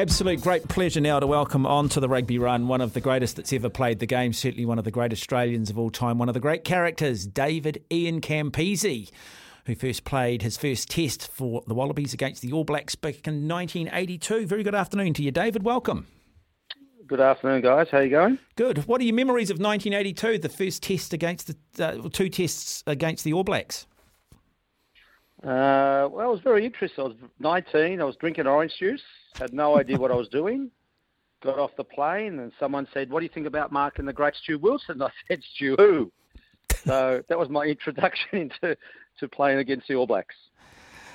Absolute great pleasure now to welcome on to the rugby run one of the greatest that's ever played the game, certainly one of the great Australians of all time, one of the great characters, David Ian Campese, who first played his first test for the Wallabies against the All Blacks back in 1982. Very good afternoon to you, David. Welcome. Good afternoon, guys. How are you going? Good. What are your memories of 1982, the first test against the uh, two tests against the All Blacks? Uh, well, I was very interested. I was 19. I was drinking orange juice. Had no idea what I was doing. Got off the plane, and someone said, "What do you think about Mark and the great Stu Wilson?" I said, "Stu who?" so that was my introduction into to playing against the All Blacks.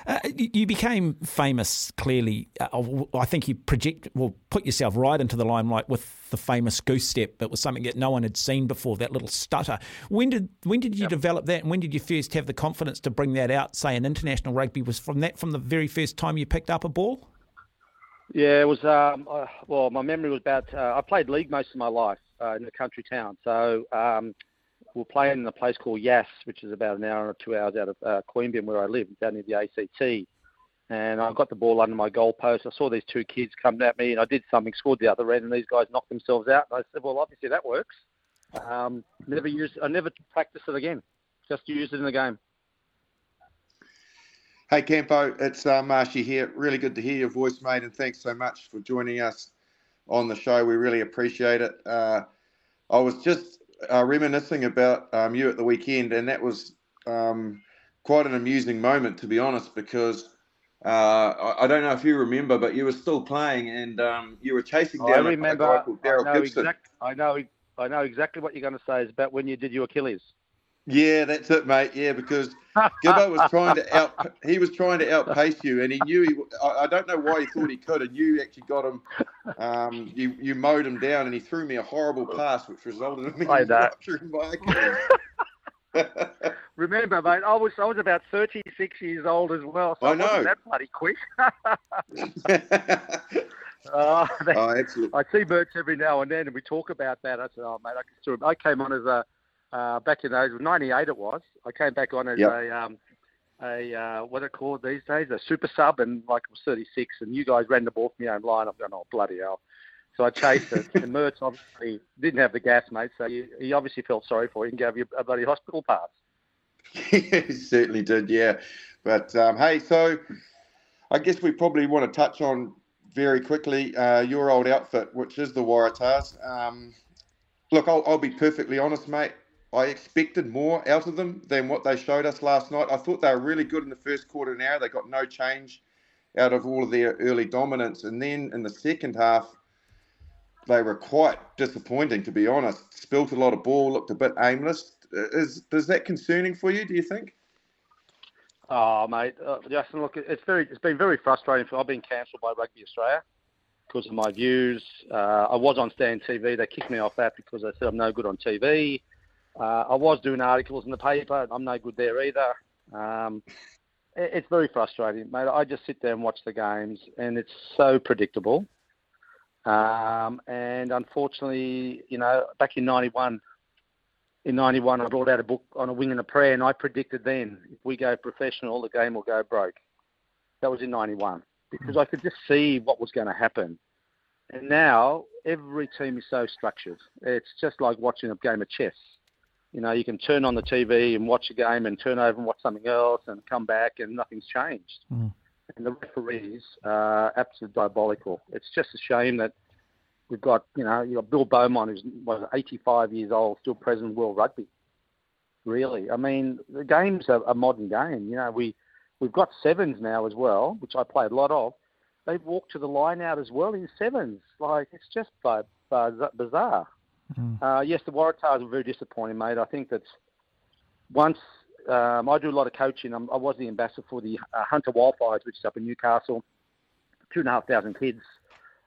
Uh, you became famous clearly. Uh, I think you project, well, put yourself right into the limelight with the famous goose step. It was something that no one had seen before. That little stutter. When did when did you yep. develop that? And when did you first have the confidence to bring that out? Say in international rugby was from that from the very first time you picked up a ball. Yeah, it was. Um, uh, well, my memory was about. Uh, I played league most of my life uh, in a country town, so. Um, we are playing in a place called Yass, which is about an hour or two hours out of uh, Queanbeyan, where I live, down near the ACT. And I got the ball under my goalpost. I saw these two kids come at me, and I did something, scored the other end, and these guys knocked themselves out. And I said, "Well, obviously that works." Um, never used. I never practiced it again. Just used it in the game. Hey Campo, it's uh, Marshy here. Really good to hear your voice, mate, and thanks so much for joining us on the show. We really appreciate it. Uh, I was just uh, reminiscing about um, you at the weekend, and that was um, quite an amusing moment, to be honest, because uh, I, I, don't know if you remember, but you were still playing, and um, you were chasing down I remember, a guy called Daryl Gibson. Exact, I know, I know exactly what you're going to say. Is about when you did your Achilles. Yeah, that's it, mate. Yeah, because Gibbo was trying to out he was trying to outpace you, and he knew he. I, I, don't know why he thought he could, and you actually got him. Um, you you mowed him down, and he threw me a horrible pass, which resulted in me rupturing my Remember, mate, I was I was about thirty six years old as well, so I know that bloody quick. oh, oh, absolutely. I see Mehrts every now and then, and we talk about that. I said, "Oh, mate, I can still." I came on as a uh, back in those '98 it was. I came back on as yep. a um, a uh, what are called these days a super sub, and like it was 36, and you guys ran the ball from your own line. I'm going, oh bloody hell! So I chased it, and Mehrts obviously didn't have the gas, mate. So he, he obviously felt sorry for you and gave you a bloody hospital pass. he certainly did, yeah. But um, hey, so I guess we probably want to touch on very quickly uh, your old outfit, which is the Waratahs. Um, look, I'll, I'll, be perfectly honest, mate. I expected more out of them than what they showed us last night. I thought they were really good in the first quarter and hour. They got no change out of all of their early dominance. And then in the second half, they were quite disappointing, to be honest. Spilt a lot of ball, looked a bit aimless. Is Is that concerning for you, do you think? Oh, mate, uh, Justin, look, it's very, it's been very frustrating. For, I've been cancelled by Rugby Australia because of my views. Uh, I was on Stan TV. They kicked me off that because they said I'm no good on TV. Uh, I was doing articles in the paper. I'm no good there either. Um, it, it's very frustrating, mate. I just sit there and watch the games, and it's so predictable. Um, and unfortunately, you know, back in '91, in '91, I brought out a book on a wing and a prayer, and I predicted then if we go professional, the game will go broke. That was in '91 because I could just see what was going to happen. And now every team is so structured. It's just like watching a game of chess. You know, you can turn on the TV and watch a game and turn over and watch something else and come back and nothing's changed. Mm. And the referees are absolutely diabolical. It's just a shame that we've got, you know, you've got Bill Beaumont, who's was 85 years old, still president of World Rugby. Really, I mean, the game's a, a modern game. You know, we we've got sevens now as well, which I played a lot of. They've walked to the line out as well in sevens. Like it's just bizarre. Mm. Uh, yes, the Waratahs were very disappointing, mate. I think that once um, I do a lot of coaching. I'm, i was the ambassador for the uh, Hunter Wildfires, which is up in Newcastle. Two and a half thousand kids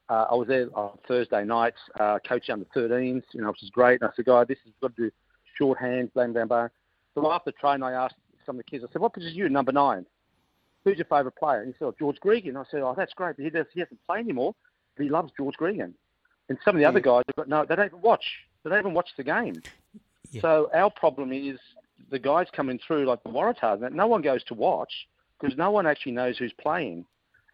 uh, I was there on Thursday nights, uh, coaching under 13s, you know, which is great. And I said, guy, this is got to do shorthand, bang, bang, bang. So after training, I asked some of the kids, I said, what position you, number nine? Who's your favourite player? And he said, oh, George Gregan. I said, oh, that's great. But he, does, he hasn't played anymore, but he loves George Gregan. And some of the other guys have got no, they don't even watch. They don't even watch the game. Yeah. So our problem is the guys coming through like the Waratahs. No one goes to watch because no one actually knows who's playing.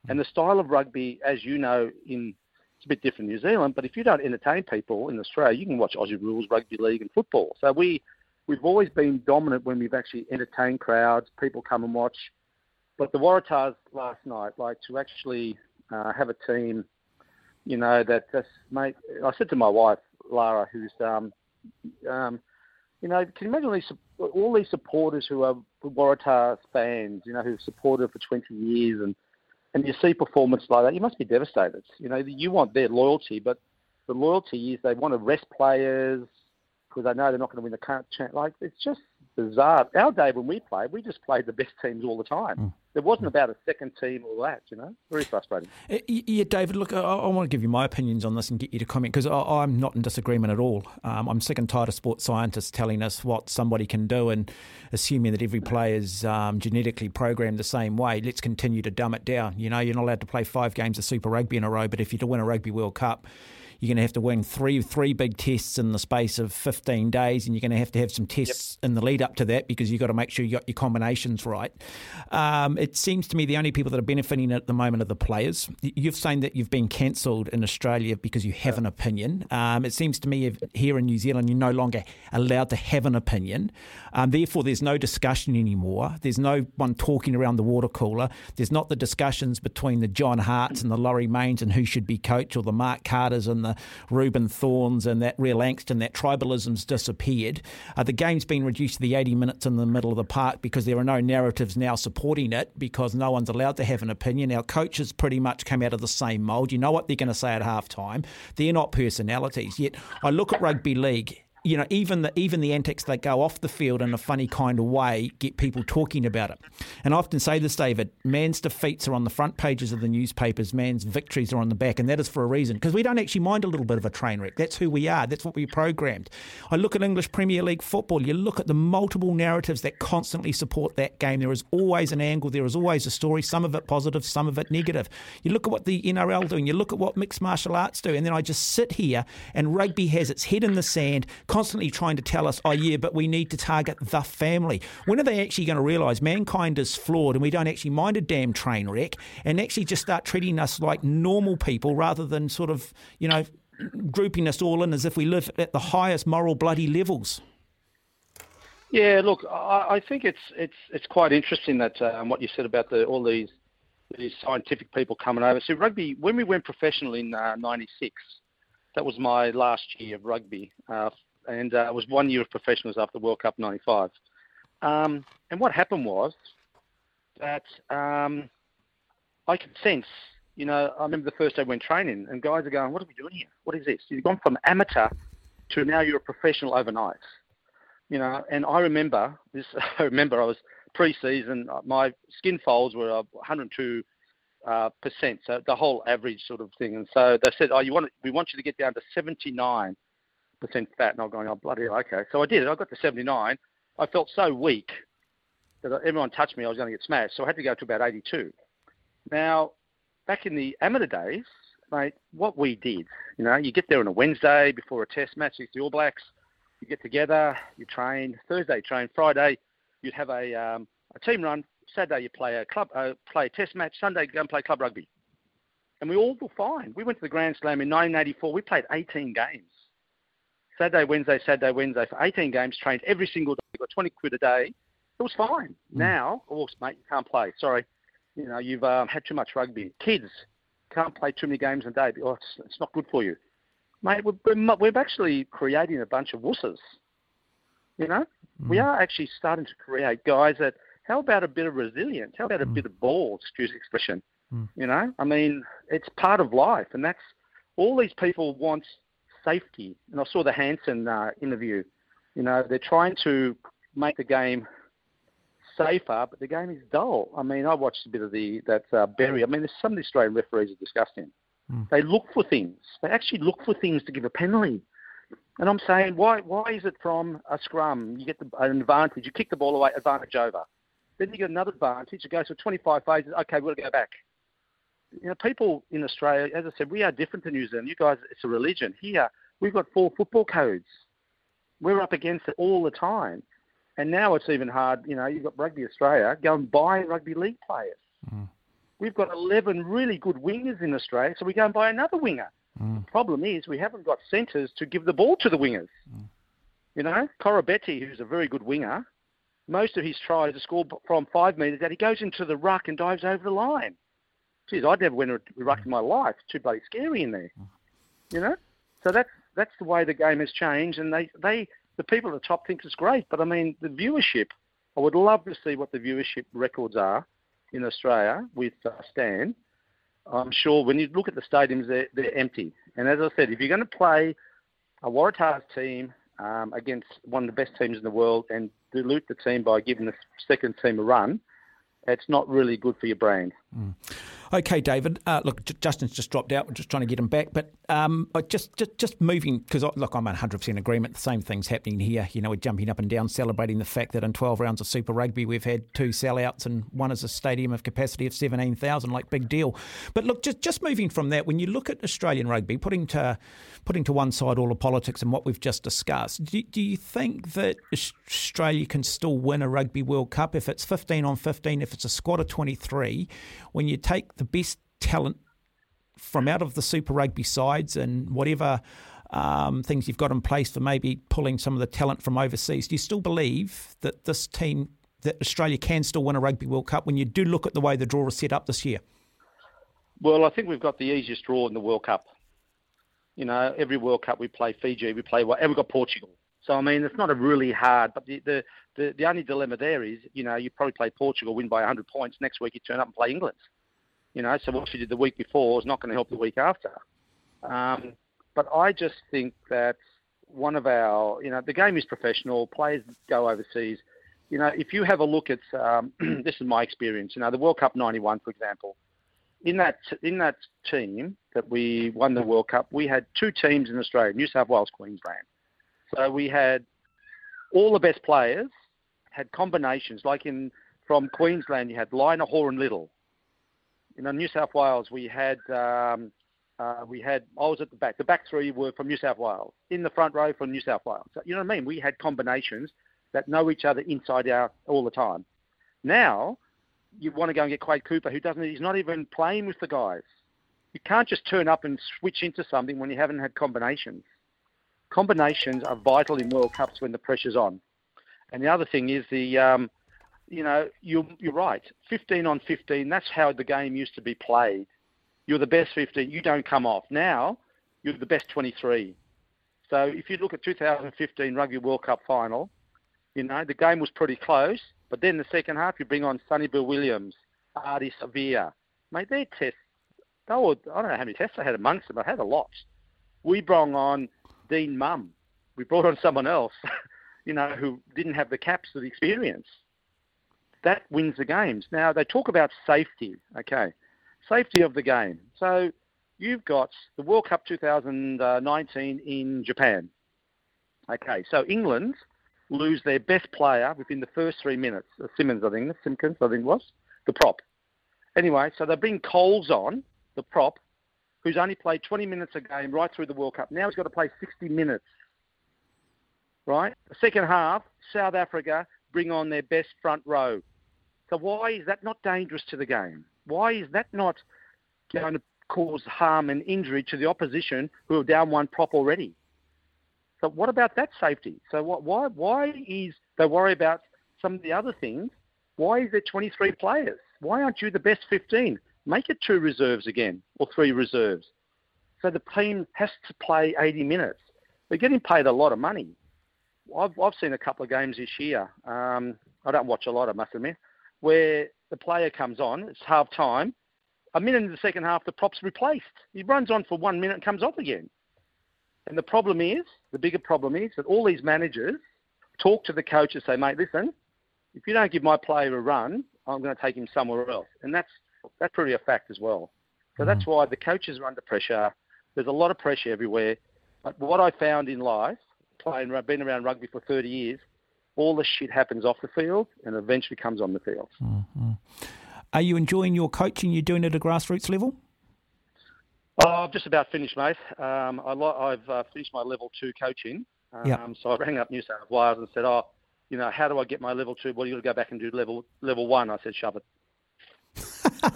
And the style of rugby, as you know, in it's a bit different in New Zealand, but if you don't entertain people in Australia, you can watch Aussie rules, rugby league, and football. So we we've always been dominant when we've actually entertained crowds, people come and watch. But the Waratahs last night, like to actually uh, have a team, you know, that just make. I said to my wife Lara, who's um, um, you know, can you imagine all these, all these supporters who are Waratahs fans, you know, who've supported for 20 years and and you see performance like that, you must be devastated. You know, you want their loyalty, but the loyalty is they want to rest players because they know they're not going to win the current champ. Like it's just bizarre. Our day when we played, we just played the best teams all the time. Mm. There wasn't about a second team or that, you know. Very frustrating. Uh, yeah, David. Look, I, I, want to give you my opinions on this and get you to comment because I'm not in disagreement at all. Um, I'm sick and tired of sports scientists telling us what somebody can do and assuming that every player is um, genetically programmed the same way. Let's continue to dumb it down. You know, you're not allowed to play five games of Super Rugby in a row, but if you're to win a Rugby World Cup you're going to have to win three three big tests in the space of 15 days, and you're going to have to have some tests yep. in the lead up to that because you've got to make sure you got your combinations right. Um, it seems to me the only people that are benefiting at the moment are the players. You've saying that you've been cancelled in Australia because you have an opinion. Um, it seems to me here in New Zealand you're no longer allowed to have an opinion. Um, therefore, there's no discussion anymore. There's no one talking around the water cooler. There's not the discussions between the John Harts and the Laurie Mains and who should be coach or the Mark Carters and the Reuben Thornes and that real angst and that tribalism's disappeared. Uh, the game's been reduced to the 80 minutes in the middle of the park because there are no narratives now supporting it because no one's allowed to have an opinion. Our coaches pretty much come out of the same mould. You know what they're going to say at half time. They're not personalities. Yet I look at rugby league you know, even the even the antics that go off the field in a funny kind of way get people talking about it. And I often say this, David, man's defeats are on the front pages of the newspapers, man's victories are on the back, and that is for a reason. Because we don't actually mind a little bit of a train wreck. That's who we are. That's what we programmed. I look at English Premier League football, you look at the multiple narratives that constantly support that game. There is always an angle, there is always a story, some of it positive, some of it negative. You look at what the NRL doing, you look at what mixed martial arts do, and then I just sit here and rugby has its head in the sand constantly trying to tell us, oh, yeah, but we need to target the family. When are they actually going to realise mankind is flawed and we don't actually mind a damn train wreck and actually just start treating us like normal people rather than sort of, you know, grouping us all in as if we live at the highest moral bloody levels? Yeah, look, I, I think it's it's it's quite interesting that um, what you said about the, all these these scientific people coming over. So rugby, when we went professional in '96, uh, that was my last year of rugby. Uh, and uh, it was one year of professionals after World Cup '95. Um, and what happened was that um, I could sense, you know, I remember the first day when training, and guys are going, "What are we doing here? What is this? You've gone from amateur to now you're a professional overnight." You know, and I remember this. I remember I was pre-season. Uh, my skin folds were 102 uh, percent, so the whole average sort of thing. And so they said, "Oh, you want? We want you to get down to 79." Fat, and I'm going, oh bloody hell, okay. So I did it. I got to 79. I felt so weak that everyone touched me, I was going to get smashed. So I had to go to about 82. Now, back in the amateur days, mate, what we did, you know, you get there on a Wednesday before a test match against the All Blacks. You get together, you train. Thursday, you train. Friday, you'd have a um, a team run. Saturday, you play a club, uh, play a test match. Sunday, go and play club rugby. And we all were fine. We went to the Grand Slam in 1984. We played 18 games. Saturday, Wednesday, Saturday, Wednesday for 18 games, trained every single day, got 20 quid a day. It was fine. Mm. Now, oh, mate, you can't play. Sorry. You know, you've um, had too much rugby. Kids can't play too many games a day. Oh, it's, it's not good for you. Mate, we're, we're actually creating a bunch of wusses. You know, mm. we are actually starting to create guys that, how about a bit of resilience? How about a mm. bit of balls, excuse the expression? Mm. You know, I mean, it's part of life. And that's all these people want safety. And I saw the Hansen uh, interview. You know, they're trying to make the game safer, but the game is dull. I mean, I watched a bit of the that uh, Berry. I mean, some of the Australian referees are disgusting. Mm. They look for things. They actually look for things to give a penalty. And I'm saying, why why is it from a scrum you get the, an advantage, you kick the ball away, advantage over. Then you get another advantage, it goes for 25 phases, okay, we've got to go back. You know, people in Australia, as I said, we are different to New Zealand. You guys, it's a religion. Here, we've got four football codes. We're up against it all the time. And now it's even hard, you know, you've got Rugby Australia, go and buy rugby league players. Mm. We've got 11 really good wingers in Australia, so we go and buy another winger. Mm. The problem is we haven't got centres to give the ball to the wingers. Mm. You know, Koroibete, who's a very good winger, most of his tries are scored from five metres out. He goes into the ruck and dives over the line. Geez, I'd never went to a ruck in my life. It's too bloody scary in there. You know? So that's that's the way the game has changed and they, they the people at the top think it's great, but I mean the viewership I would love to see what the viewership records are in Australia with uh, Stan I'm sure when you look at the stadiums, they're, they're empty. And as I said, if you're going to play a Waratahs team um, against one of the best teams in the world and dilute the team by giving the second team a run, it's not really good for your brand. Mm. Okay, David. Uh, look, J- Justin's just dropped out. We're just trying to get him back. But um, just, just, just moving because look, I'm 100 percent agreement. The same thing's happening here. You know, we're jumping up and down, celebrating the fact that in 12 rounds of Super Rugby, we've had two sellouts, and one is a stadium of capacity of 17,000. Like big deal. But look, just, just moving from that, when you look at Australian rugby, putting to, putting to one side all the politics and what we've just discussed, do, do you think that Australia can still win a Rugby World Cup if it's 15 on 15, if it's a squad of 23? When you take the best talent from out of the Super Rugby sides and whatever um, things you've got in place for maybe pulling some of the talent from overseas. Do you still believe that this team, that Australia can still win a Rugby World Cup when you do look at the way the draw is set up this year? Well, I think we've got the easiest draw in the World Cup. You know, every World Cup we play Fiji, we play, and we've got Portugal. So I mean, it's not a really hard, but the, the the the only dilemma there is, you know, you probably play Portugal, win by 100 points. Next week you turn up and play England. You know, so what she did the week before is not going to help the week after. Um, but I just think that one of our, you know, the game is professional. Players go overseas. You know, if you have a look at, um, this is my experience. You know, the World Cup '91, for example. In that in that team that we won the World Cup, we had two teams in Australia: New South Wales, Queensland. So we had all the best players had combinations. Like in from Queensland, you had Lynagh, Hoare, and Little in New South Wales, we had um, uh, we had I was at the back. The back three were from New South Wales. In the front row from New South Wales. So, you know what I mean? We had combinations that know each other inside out all the time. Now you want to go and get Quade Cooper, who doesn't. He's not even playing with the guys. You can't just turn up and switch into something when you haven't had combinations. Combinations are vital in World Cups when the pressure's on. And the other thing is the um, you know, you're, you're right. 15 on 15, that's how the game used to be played. You're the best 15, you don't come off. Now, you're the best 23. So if you look at 2015 Rugby World Cup final, you know, the game was pretty close, but then the second half, you bring on Sonny Bill Williams, Ardie Savea. Mate, their tests, they were, I don't know how many tests I had amongst them, but I had a lot. We brought on Dean Mumm. We brought on someone else, you know, who didn't have the caps of the experience that wins the games. Now, they talk about safety, okay, safety of the game. So you've got the World Cup 2019 in Japan. Okay, so England lose their best player within the first three minutes. Uh, Simmons, I think, Simpkins, I think it was, the prop. Anyway, so they bring Coles on, the prop, who's only played 20 minutes a game right through the World Cup. Now he's got to play 60 minutes. Right? The second half, South Africa bring on their best front row. So why is that not dangerous to the game? Why is that not going to cause harm and injury to the opposition who are down one prop already? So what about that safety? So what, why why is they worry about some of the other things? Why is there 23 players? Why aren't you the best 15? Make it two reserves again or three reserves. So the team has to play 80 minutes. They're getting paid a lot of money. I've, I've seen a couple of games this year. Um, I don't watch a lot, I must admit where the player comes on, it's half time. A minute in the second half, the prop's replaced. He runs on for one minute and comes off again. And the problem is, the bigger problem is that all these managers talk to the coach and say, mate, listen, if you don't give my player a run, I'm going to take him somewhere else. And that's that's pretty a fact as well. So that's why the coaches are under pressure. There's a lot of pressure everywhere. But what I found in life, playing, been around rugby for 30 years, all the shit happens off the field and eventually comes on the field. Are you enjoying your coaching? You're doing it at a grassroots level? Oh, I've just about finished, mate. Um, I lo- I've uh, finished my level two coaching. Um, Yeah. So I rang up New South Wales and said, "Oh, you know, how do I get my level two? Well, you've got to go back and do level level one." I said, "Shove it."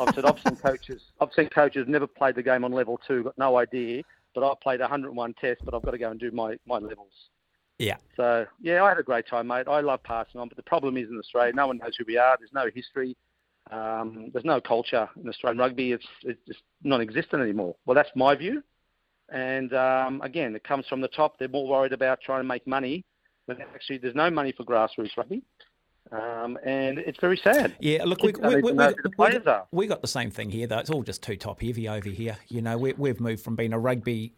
I've said I've seen coaches. I've seen coaches never played the game on level two, got no idea. But I played 101 tests, but I've got to go and do my, my levels. Yeah. So yeah, I had a great time, mate. I love passing on, but the problem is in Australia, no one knows who we are. There's no history. Um, there's no culture in Australian rugby. It's it's just non-existent anymore. Well, that's my view. And um, again, it comes from the top. They're more worried about trying to make money, but actually, there's no money for grassroots rugby. Um, and it's very sad. Yeah, look, we, we, we, we, we got the same thing here, though. It's all just too top heavy over here. You know, we, we've moved from being a rugby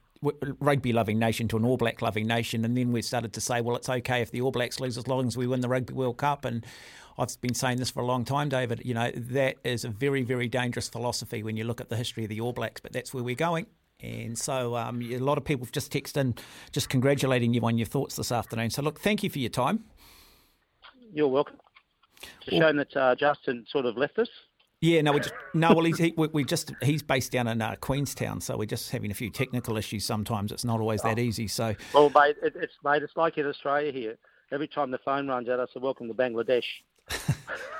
rugby loving nation to an All Black loving nation, and then we started to say, well, it's okay if the All Blacks lose as long as we win the Rugby World Cup. And I've been saying this for a long time, David. You know, that is a very, very dangerous philosophy when you look at the history of the All Blacks, but that's where we're going. And so um, a lot of people have just texted in, just congratulating you on your thoughts this afternoon. So, look, thank you for your time. You're welcome. It's a shame that uh, Justin sort of left us. Yeah, no, we just no. Well, he's he, we, we just he's based down in uh, Queenstown, so we're just having a few technical issues. Sometimes it's not always that easy. So Well, mate, it, it's mate, it's like in Australia here. Every time the phone runs out, I say, "Welcome to Bangladesh."